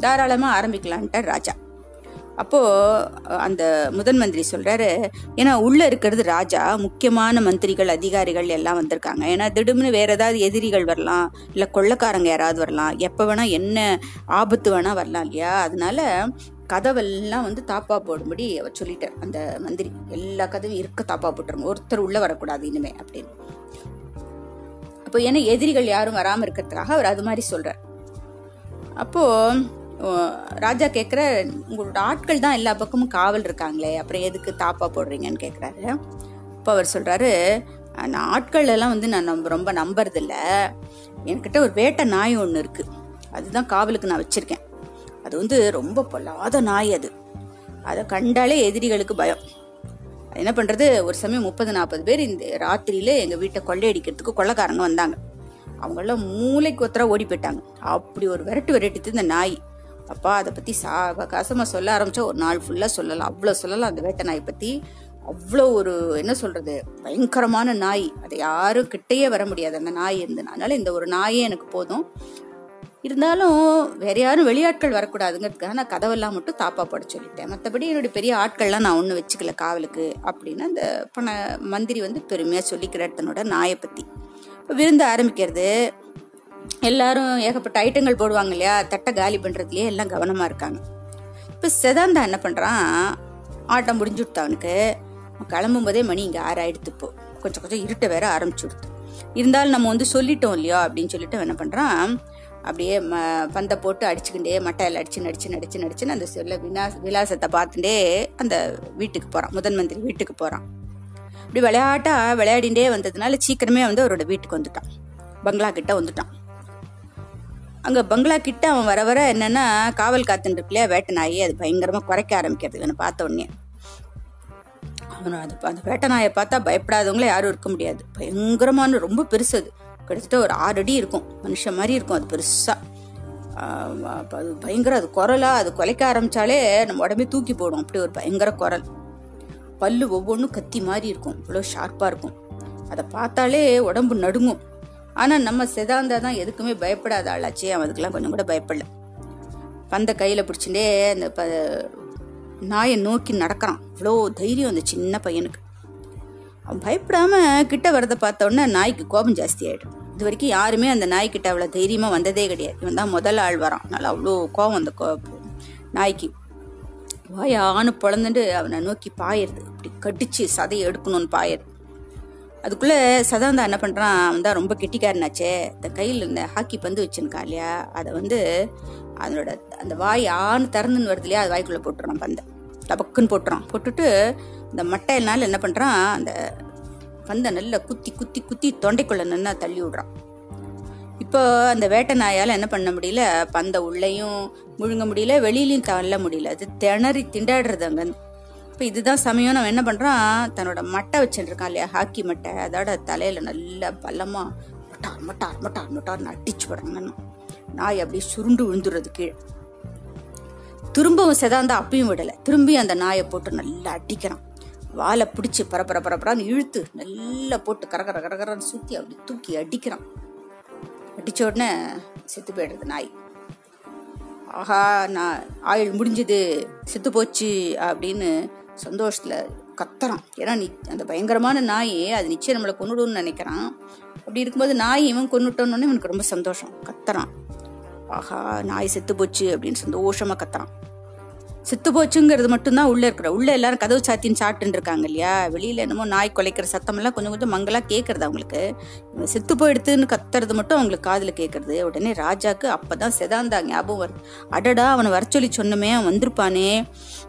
தாராளமாக ஆரம்பிக்கலான்ட்டார் ராஜா. அப்போ அந்த முதன் மந்திரி சொல்றாரு ஏன்னா உள்ள இருக்கிறது ராஜா முக்கியமான மந்திரிகள் அதிகாரிகள் எல்லாம் வந்திருக்காங்க. ஏன்னா திடும்னு வேற ஏதாவது எதிரிகள் வரலாம் இல்ல கொள்ளக்காரங்க யாராவது வரலாம் எப்ப வேணா என்ன ஆபத்து வேணா வரலாம் இல்லையா? அதனால கதவெல்லாம் வந்து தாப்பா போடும்படி அவர் சொல்லிட்டார் அந்த மந்திரி. எல்லா கதவும் இருக்க தாப்பா போட்டுருங்க ஒருத்தர் உள்ள வரக்கூடாது இனிமே அப்படின்னு. அப்போ ஏன்னா எதிரிகள் யாரும் வராம இருக்கிறதுக்காக அவர் அது மாதிரி சொல்றார். அப்போ ராஜா கேட்குற உங்களோட ஆட்கள் தான் எல்லா பக்கமும் காவல் இருக்காங்களே அப்புறம் எதுக்கு தாப்பா போடுறீங்கன்னு கேட்குறாரு அப்போ அவர் சொல்கிறாரு நான் ஆட்கள் எல்லாம் வந்து நான் நம்ப ரொம்ப நம்புறதில்ல. என்கிட்ட ஒரு வேட்டை நாய் ஒன்று இருக்குது அதுதான் காவலுக்கு நான் வச்சுருக்கேன். அது வந்து ரொம்ப பொல்லாத நாய் அது. அதை கண்டாலே எதிரிகளுக்கு பயம். என்ன பண்ணுறது ஒரு சமயம் முப்பது நாற்பது பேர் இந்த ராத்திரியில் எங்கள் வீட்டை கொள்ளையடிக்கிறதுக்கு கொள்ளக்காரங்க வந்தாங்க. அவங்களாம் மூளைக்கு ஒத்தரா ஓடி போயிட்டாங்க. அப்படி ஒரு விரட்டு விரட்டித்து இந்த நாய் அப்பா அதை பற்றி சா கசமாக சொல்ல ஆரம்பித்தா ஒரு நாள் ஃபுல்லாக சொல்லலாம். அவ்வளோ சொல்லலாம் அந்த வேட்டை நாயை பற்றி அவ்வளோ ஒரு என்ன சொல்கிறது பயங்கரமான நாய். அதை யாரும் கிட்டேயே வர முடியாது. அந்த நாய் இருந்தது அதனால இந்த ஒரு நாயே எனக்கு போதும். இருந்தாலும் வேற யாரும் வெளியாட்கள் வரக்கூடாதுங்கிறதுக்காக நான் கதவெல்லாம் மட்டும் தாப்பா போட சொல்லிட்டேன். மற்றபடி என்னுடைய பெரிய ஆட்கள்லாம் நான் ஒன்றும் வச்சுக்கல காவலுக்கு அப்படின்னு அந்த பண மந்திரி வந்து பெருமையாக சொல்லிக்கிறார் தன்னோட நாயை பற்றி இப்போ விருந்து ஆரம்பிக்கிறது. எல்லாரும் ஏகப்பட்ட ஐட்டங்கள் போடுவாங்க இல்லையா? தட்டை காலி பண்ணுறதுலேயே எல்லாம் கவனமாக இருக்காங்க. இப்போ செதாந்தா என்ன பண்ணுறான் ஆட்டம் முடிஞ்சுடுத்து அவனுக்கு. கிளம்பும் போதே மணி இங்கே ஆறு ஆயிடுத்து இப்போ. கொஞ்சம் கொஞ்சம் இருட்ட வேற ஆரம்பிச்சு விடுத்து இருந்தாலும் நம்ம வந்து சொல்லிட்டோம் இல்லையா அப்படின்னு சொல்லிட்டு என்ன பண்ணுறான் அப்படியே ம பந்தை போட்டு அடிச்சுக்கிண்டே மட்டையில் அடிச்சு நடிச்சு நடிச்சு நடிச்சுன்னு அந்த சொல்ல வினாச விலாசத்தை பார்த்துட்டே அந்த வீட்டுக்கு போகிறான் முதன் மந்திரி வீட்டுக்கு போகிறான் இப்படி விளையாட்டா விளையாடிண்டே வந்ததுனால சீக்கிரமே வந்து அவரோட வீட்டுக்கு வந்துட்டான். பங்களா கிட்ட வந்துட்டான். அங்க பங்களா கிட்ட அவன் வர வர என்னன்னா காவல் காத்துன்னு இருக்குல்லையா வேட்டை நாயை அது பயங்கரமா குறைக்க ஆரம்பிக்கிறது இவனை பார்த்த உடனே. அவன் அது அந்த வேட்டை நாயை பார்த்தா பயப்படாதவங்களே யாரும் இருக்க முடியாது. பயங்கரமான ரொம்ப பெருசு அது. கிட்டத்தட்ட ஒரு ஆறு அடி இருக்கும். மனுஷன் மாதிரி இருக்கும் அது பெருசா. அது பயங்கர அது குரலா அது குலைக்க ஆரம்பிச்சாலே நம்ம உடம்பே தூக்கி போடும். அப்படி ஒரு பயங்கர குரல். பல்லு ஒவ்வொன்றும் கத்தி மாதிரி இருக்கும். இவ்வளோ ஷார்ப்பாக இருக்கும். அதை பார்த்தாலே உடம்பு நடுங்கும். ஆனால் நம்ம செதாந்தா தான் எதுக்குமே பயப்படாத ஆளாச்சே அவன் அதுக்கெல்லாம் கொஞ்சம் கூட பயப்படல. பந்த கையில் பிடிச்சிட்டே அந்த ப நாயை நோக்கி நடக்கிறான். இவ்வளோ தைரியம் அந்த சின்ன பையனுக்கு. அவன் பயப்படாமல் கிட்ட வரதை பார்த்தோன்னே நாய்க்கு கோபம் ஜாஸ்தி ஆகிடும் இது வரைக்கும் யாருமே அந்த நாய்க்கிட்ட அவ்வளோ தைரியமாக வந்ததே கிடையாது. இவன் தான் முதல் ஆள் வரான். நல்லா அவ்வளோ கோபம் அந்த கோ நாய்க்கு. வாயான்னு பொழந்துட்டு அவனை நோக்கி பாயிருது இப்படி கடிச்சு சதையை எடுக்கணும்னு பாயிருது அதுக்குள்ளே சதாந்தா என்ன பண்ணுறான் அவன் தான் ரொம்ப கெட்டிக்காரனாச்சே. இந்த கையில் இந்த ஹாக்கி பந்து வச்சிருக்கான் இல்லையா? அதை வந்து அதனோட அந்த வாய் ஆண் திறந்துன்னு வருது இல்லையா? அது வாய்க்குள்ள போட்டுறான் பந்தை. டபக்குன்னு போட்டுறான் போட்டுட்டு இந்த மட்டையினால் என்ன பண்ணுறான் அந்த பந்தை நல்லா குத்தி குத்தி குத்தி தொண்டைக்குள்ளே நின்னா தள்ளி விடுறான். இப்போ அந்த வேட்டை நாயால் என்ன பண்ண முடியல? பந்தை உள்ளேயும் முழுங்க முடியல வெளியிலையும் தள்ள முடியல. அது திணறி திண்டாடுறது அங்கே இப்போ இதுதான் சமயம். அவன் என்ன பண்ணுறான் தன்னோட மட்டை வச்சுட்டுருக்கான் இல்லையா? ஹாக்கி மட்டை. அதோட தலையில் நல்லா பலமா மட்டார் மட்டார் மட்டார் மட்டார்னு அடிச்சு படுறாங்கன்னு நாய் அப்படியே சுருண்டு விழுந்துடுறது கீழே. திரும்பவும் செதாந்தா அப்பயும் விடலை. திரும்பியும் அந்த நாயை போட்டு நல்லா அடிக்கிறான். வாலை பிடிச்சி பரபர பரபரான்னு இழுத்து நல்லா போட்டு கரகர கரகரன்னு சுற்றி அப்படி தூக்கி அடிக்கிறான். அடித்த உடனே செத்து போயிடுறது நாய். ஆஹா நான் ஆயுள் முடிஞ்சது செத்து போச்சு அப்படின்னு சந்தோஷத்தில் கத்துறான். ஏன்னா நீ அந்த பயங்கரமான நாயே அது நிச்சயம் நம்மளை கொண்டுடும்னு நினைக்கிறான். அப்படி இருக்கும்போது நாய் இவன் கொண்டுட்டோன்னு இவனுக்கு ரொம்ப சந்தோஷம். கத்துறான். ஆஹா நாய் செத்து போச்சு அப்படின்னு சந்தோஷமாக கத்துறான். செத்து போச்சுங்கிறது மட்டும்தான் உள்ளே இருக்கிற உள்ளே எல்லாரும் கதவு சாத்தின்னு சாப்பிட்டுன்னு இருக்காங்க இல்லையா? வெளியில என்னமோ நாய் குலைக்கிற சத்தமெல்லாம் கொஞ்சம் கொஞ்சம் மங்களாக கேட்குறது அவங்களுக்கு. செத்து போயிடுத்துன்னு கத்துறது மட்டும் அவங்களுக்கு காதில் கேட்கறது உடனே ராஜாக்கு அப்பதான் செதாந்தா ஞாபகம் வருது. அடடா அவனை வர சொல்லி சொன்னமே அவன் வந்திருப்பானே.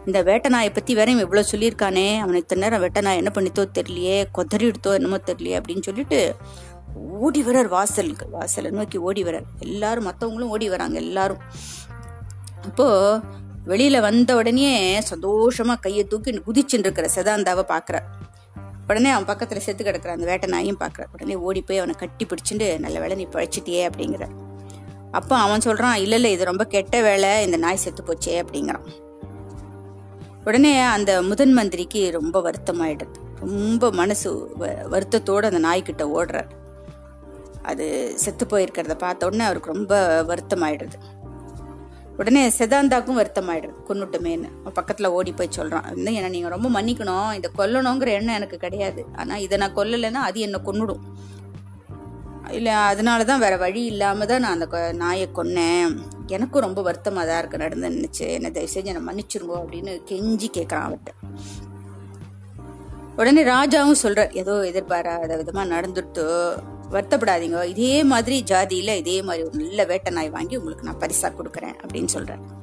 இந்த வேட்டை நாயை பற்றி வேற இவன் இவ்வளோ சொல்லியிருக்கானே. அவனை இத்தனை நேரம் வேட்டை நாய் என்ன பண்ணித்தோ தெரியலையே கொதறி எடுத்தோ என்னமோ தெரியலையே அப்படின்னு சொல்லிட்டு ஓடி வரார் வாசலுக்கு வாசலை நோக்கி ஓடி வரார் எல்லாரும் மற்றவங்களும் ஓடி வராங்க எல்லாரும். அப்போது வெளியில வந்த உடனே சந்தோஷமா கையை தூக்கி குதிச்சுட்டு இருக்கிற செதாந்தாவை பாக்குறார் உடனே அவன் பக்கத்துல செத்து கிடக்குற அந்த வேட்டை நாயும் பாக்குறார் உடனே ஓடி போய் அவனை கட்டி பிடிச்சிட்டு நல்ல வேலை நீ பழிச்சிட்டியே அப்படிங்கிற அப்போ அவன் சொல்றான் இல்ல இல்ல இது ரொம்ப கெட்ட வேலை இந்த நாய் செத்து போச்சே அப்படிங்கிறான். உடனே அந்த முதன் மந்திரிக்கு ரொம்ப வருத்தமாயிடுது. ரொம்ப மனசு வ- அந்த நாய்க்கிட்ட ஓடுறார். அது செத்து போயிருக்கிறத பார்த்த உடனே அவருக்கு ரொம்ப வருத்தமாயிடுது. உடனே செதாந்தாக்கும் வருத்தமாயிடுது. கொன்னுட்டுமேன்னு. அவன் பக்கத்துல ஓடி போய் சொல்றான். இன்னும் என்ன நீங்க ரொம்ப மன்னிக்கணும். இந்த கொல்லணுங்கிற எண்ணம் எனக்கு கிடையாது. ஆனா இதை நான் கொல்லலைன்னா அது என்ன கொன்னுடும். இல்லை அதனால தான் வேற வழி இல்லாம தான் நான் அந்த கொ- நாயை கொன்னேன். எனக்கும் ரொம்ப வருத்தமாக தான் இருக்கு. நடந்து நினைச்சு என்ன தயவு செஞ்சு என்னை மன்னிச்சிருங்கோ அப்படின்னு கெஞ்சி கேட்குறான் அவர்கிட்ட உடனே ராஜாவும் சொல்றார் ஏதோ எதிர்பாராத விதமா நடந்துட்டு வருத்தப்படாதீங்க. இதே மாதிரி ஜாதியில இதே மாதிரி ஒரு நல்ல வேட்டை நாய் வாங்கி உங்களுக்கு நான் பரிசா கொடுக்குறேன் அப்படின்னு சொல்றார்.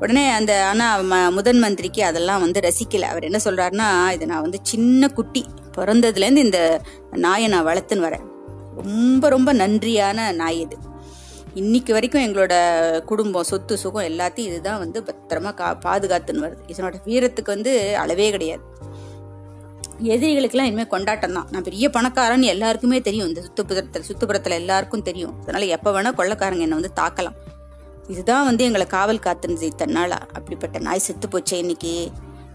உடனே அந்த ஆனா ம- முதன் மந்திரிக்கு அதெல்லாம் வந்து ரசிக்கல. அவர் என்ன சொல்றாருன்னா இது நான் வந்து சின்ன குட்டி பிறந்ததுல இருந்து இந்த நாயை நான் வளர்த்துன்னு வரேன். ரொம்ப ரொம்ப நன்றியான நாய் இது. இன்னைக்கு வரைக்கும் எங்களோட குடும்பம் சொத்து சுகம் எல்லாத்தையும் இதுதான் வந்து பத்திரமா கா பாதுகாத்துன்னு வருது. இதனோட வீரத்துக்கு வந்து அளவே கிடையாது. எதிரிகளுக்கெல்லாம் இனிமேல் கொண்டாட்டம் தான். நான் பெரிய பணக்காரன்னு எல்லாருக்குமே தெரியும். இந்த சுத்துப்புறத்தில் சுத்துப்புறத்தில் எல்லாருக்கும் தெரியும். அதனால எப்போ வேணால் கொள்ளக்காரங்க என்னை வந்து தாக்கலாம். இதுதான் வந்து எங்களை காவல் காத்துனது இத்தனை நாளா. அப்படிப்பட்ட நாய் செத்து போச்சே இன்னைக்கு.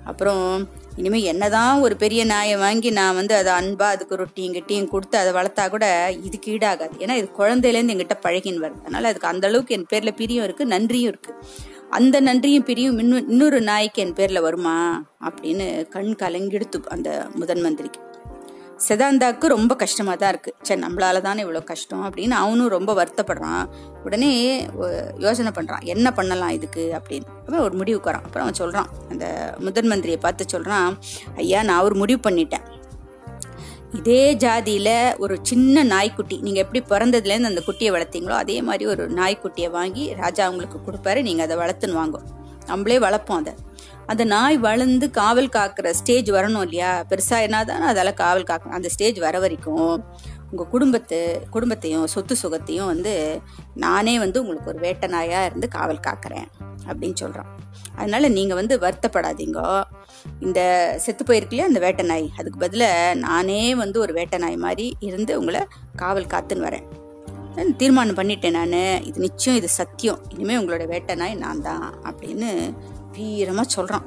அப்புறம் இனிமேல் என்னதான் ஒரு பெரிய நாயை வாங்கி நான் வந்து அதை அன்பா அதுக்கு ரொட்டியும் கிட்டியும் கொடுத்து அதை வளர்த்தா கூட இதுக்கு ஈடாகாது. ஏன்னா இது குழந்தையிலேருந்து எங்கிட்ட பழகின்னு வருது அதனால அதுக்கு அந்த அளவுக்கு என் பேர்ல பிரியம் இருக்கு நன்றியும் இருக்கு. அந்த நன்றியும் பிரியும் இன்னும் இன்னொரு நாய்க்கு என் பேரில் வருமா? அப்படின்னு கண் கலங்கிடுத்து அந்த முதன் மந்திரிக்கு செதாந்தாவுக்கு ரொம்ப கஷ்டமாக தான் இருக்குது சரி நம்மளால தானே இவ்வளோ கஷ்டம்? அப்படின்னு அவனும் ரொம்ப வருத்தப்படுறான். உடனே யோசனை பண்ணுறான் என்ன பண்ணலாம் இதுக்கு? அப்படின்னு. அப்புறம் ஒரு முடிவுக்கு வரான். அப்புறம் அவன் சொல்கிறான் அந்த முதன் மந்திரியை பார்த்து சொல்கிறான் ஐயா நான் ஒரு முடிவு பண்ணிட்டேன். இதே ஜாதியில ஒரு சின்ன நாய்க்குட்டி நீங்க எப்படி பிறந்ததுலேருந்து அந்த குட்டியை வளர்த்தீங்களோ அதே மாதிரி ஒரு நாய்க்குட்டியை வாங்கி ராஜா உங்களுக்கு கொடுப்பாரு. நீங்க அதை வளர்த்துன்னு வாங்க. நம்மளே வளர்ப்போம் அதை. அந்த நாய் வளர்ந்து காவல் காக்கிற ஸ்டேஜ் வரணும் இல்லையா? பெருசா என்னதான் அதால் காவல் காக்கணும் அந்த ஸ்டேஜ் வர வரைக்கும் உங்க குடும்பத்து குடும்பத்தையும் சொத்து சுகத்தையும் வந்து நானே வந்து உங்களுக்கு ஒரு வேட்டை நாயா இருந்து காவல் காக்கிறேன் அப்படின்னு சொல்றான். அதனால நீங்கள் வந்து வருத்தப்படாதீங்க. இந்த செத்து போயிருக்கலையா அந்த வேட்டை நாய்? அதுக்கு பதிலாக நானே வந்து ஒரு வேட்டை நாய் மாதிரி இருந்து உங்களை காவல் காத்துன்னு வரேன். தீர்மானம் பண்ணிட்டேன் நான். இது நிச்சயம் இது சத்தியம். இனிமேல் உங்களோட வேட்டை நாய் நான் தான் அப்படின்னு வீரமாக சொல்கிறான்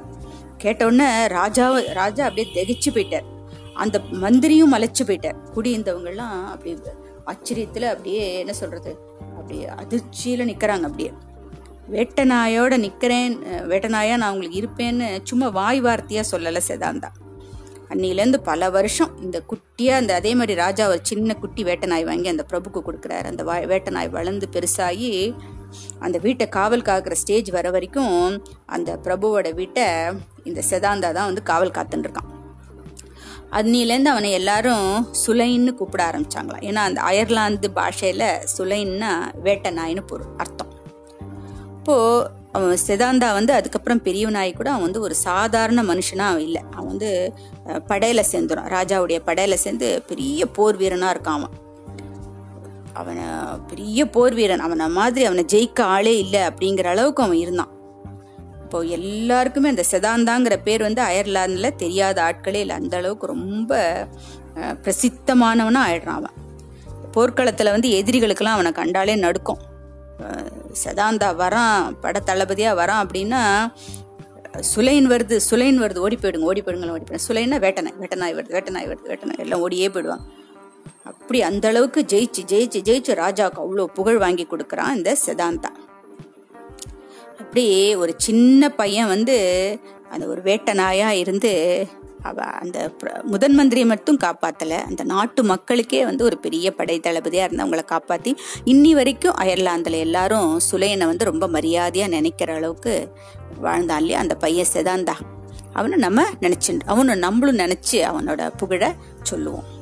கேட்ட ராஜா ராஜா அப்படியே திகைச்சு போயிட்டார். அந்த மந்திரியும் மலைச்சு போயிட்டார். குடியிருந்தவங்கெல்லாம் அப்படி ஆச்சரியத்தில் அப்படியே என்ன சொல்கிறது அப்படியே அதிர்ச்சியில் நிற்கிறாங்க அப்படியே. வேட்டை நாயோட வேட்டநாயா நான் உங்களுக்கு இருப்பேன்னு சும்மா வாய் வார்த்தையாக சொல்லலை செதாந்தா அன்னிலேருந்து பல வருஷம் இந்த குட்டியாக அந்த அதே மாதிரி ராஜா ஒரு சின்ன குட்டி வேட்டை நாய் வாங்கி அந்த பிரபுக்கு கொடுக்குறாரு. அந்த வா- வேட்டை நாய் வளர்ந்து பெருசாகி அந்த வீட்டை காவல் காக்கிற ஸ்டேஜ் வர வரைக்கும் அந்த பிரபுவோட வீட்டை இந்த செதாந்தா தான் வந்து காவல் காத்துன்னு இருக்கான் அன்னிலேருந்து அவனை எல்லாரும் சுலைன்னு கூப்பிட ஆரம்பிச்சாங்களாம். ஏன்னா அந்த அயர்லாந்து பாஷையில் சுலைன்னா வேட்டை பொருள் அர்த்தம். அப்போ அவன் சிதாந்தா வந்து அதுக்கப்புறம் பெரியவனாகி கூட அவன் வந்து ஒரு சாதாரண மனுஷனா அவன் இல்லை. அவன் வந்து படையில் படையில ராஜாவுடைய படையில சேர்ந்து பெரிய போர் வீரனா இருக்கான் அவன். அவனை பெரிய போர் வீரன். அவனை மாதிரி அவனை ஜெயிக்க ஆளே இல்லை அப்படிங்கிற அளவுக்கு அவன் இருந்தான். இப்போ எல்லாருக்குமே அந்த செதாந்தாங்கிற பேர் வந்து அயர்லாந்துல தெரியாத ஆட்களே இல்லை. அந்த அளவுக்கு ரொம்ப பிரசித்தமானவனாக பிரசித்தமானவனா ஆயிடுறான் அவன். போர்க்களத்துல வந்து எதிரிகளுக்கெல்லாம் அவனை கண்டாலே நடுக்கும். செதாந்தா வரான் பட தளபதியா வரான் அப்படின்னா சுலைன் வருது சுலைன் வருது ஓடி போயிடுங்க ஓடி போயிடுங்க ஓடி போயிடுங்க. சுலைன்னா வேட்டனாய் வேட்டனாய் வருது வேட்டனாய் வருது வேட்டனாய் எல்லாம் ஓடியே போயிடுவாங்க அப்படி அந்த அளவுக்கு ஜெயிச்சு ஜெயிச்சு ஜெயிச்சு ராஜாவுக்கு அவ்வளோ புகழ் வாங்கி கொடுக்குறான் இந்த செதாந்தா. அப்படி ஒரு சின்ன பையன் வந்து அந்த ஒரு வேட்டநாயா இருந்து அவ அந்த முதன் மந்திரியை மட்டும் காப்பாற்றலை அந்த நாட்டு மக்களுக்கே வந்து ஒரு பெரிய படை தளபதியாக இருந்து அவங்கள இன்னி வரைக்கும் அயர்லாந்தில் எல்லாரும் சுலையனை வந்து ரொம்ப மரியாதையாக நினைக்கிற அளவுக்கு வாழ்ந்தான் இல்லையா? அந்த பையன் செதாந்தா. அவனை நம்ம நினச்சி அவனை நம்மளும் நினச்சி அவனோட புகழ சொல்லுவோம்.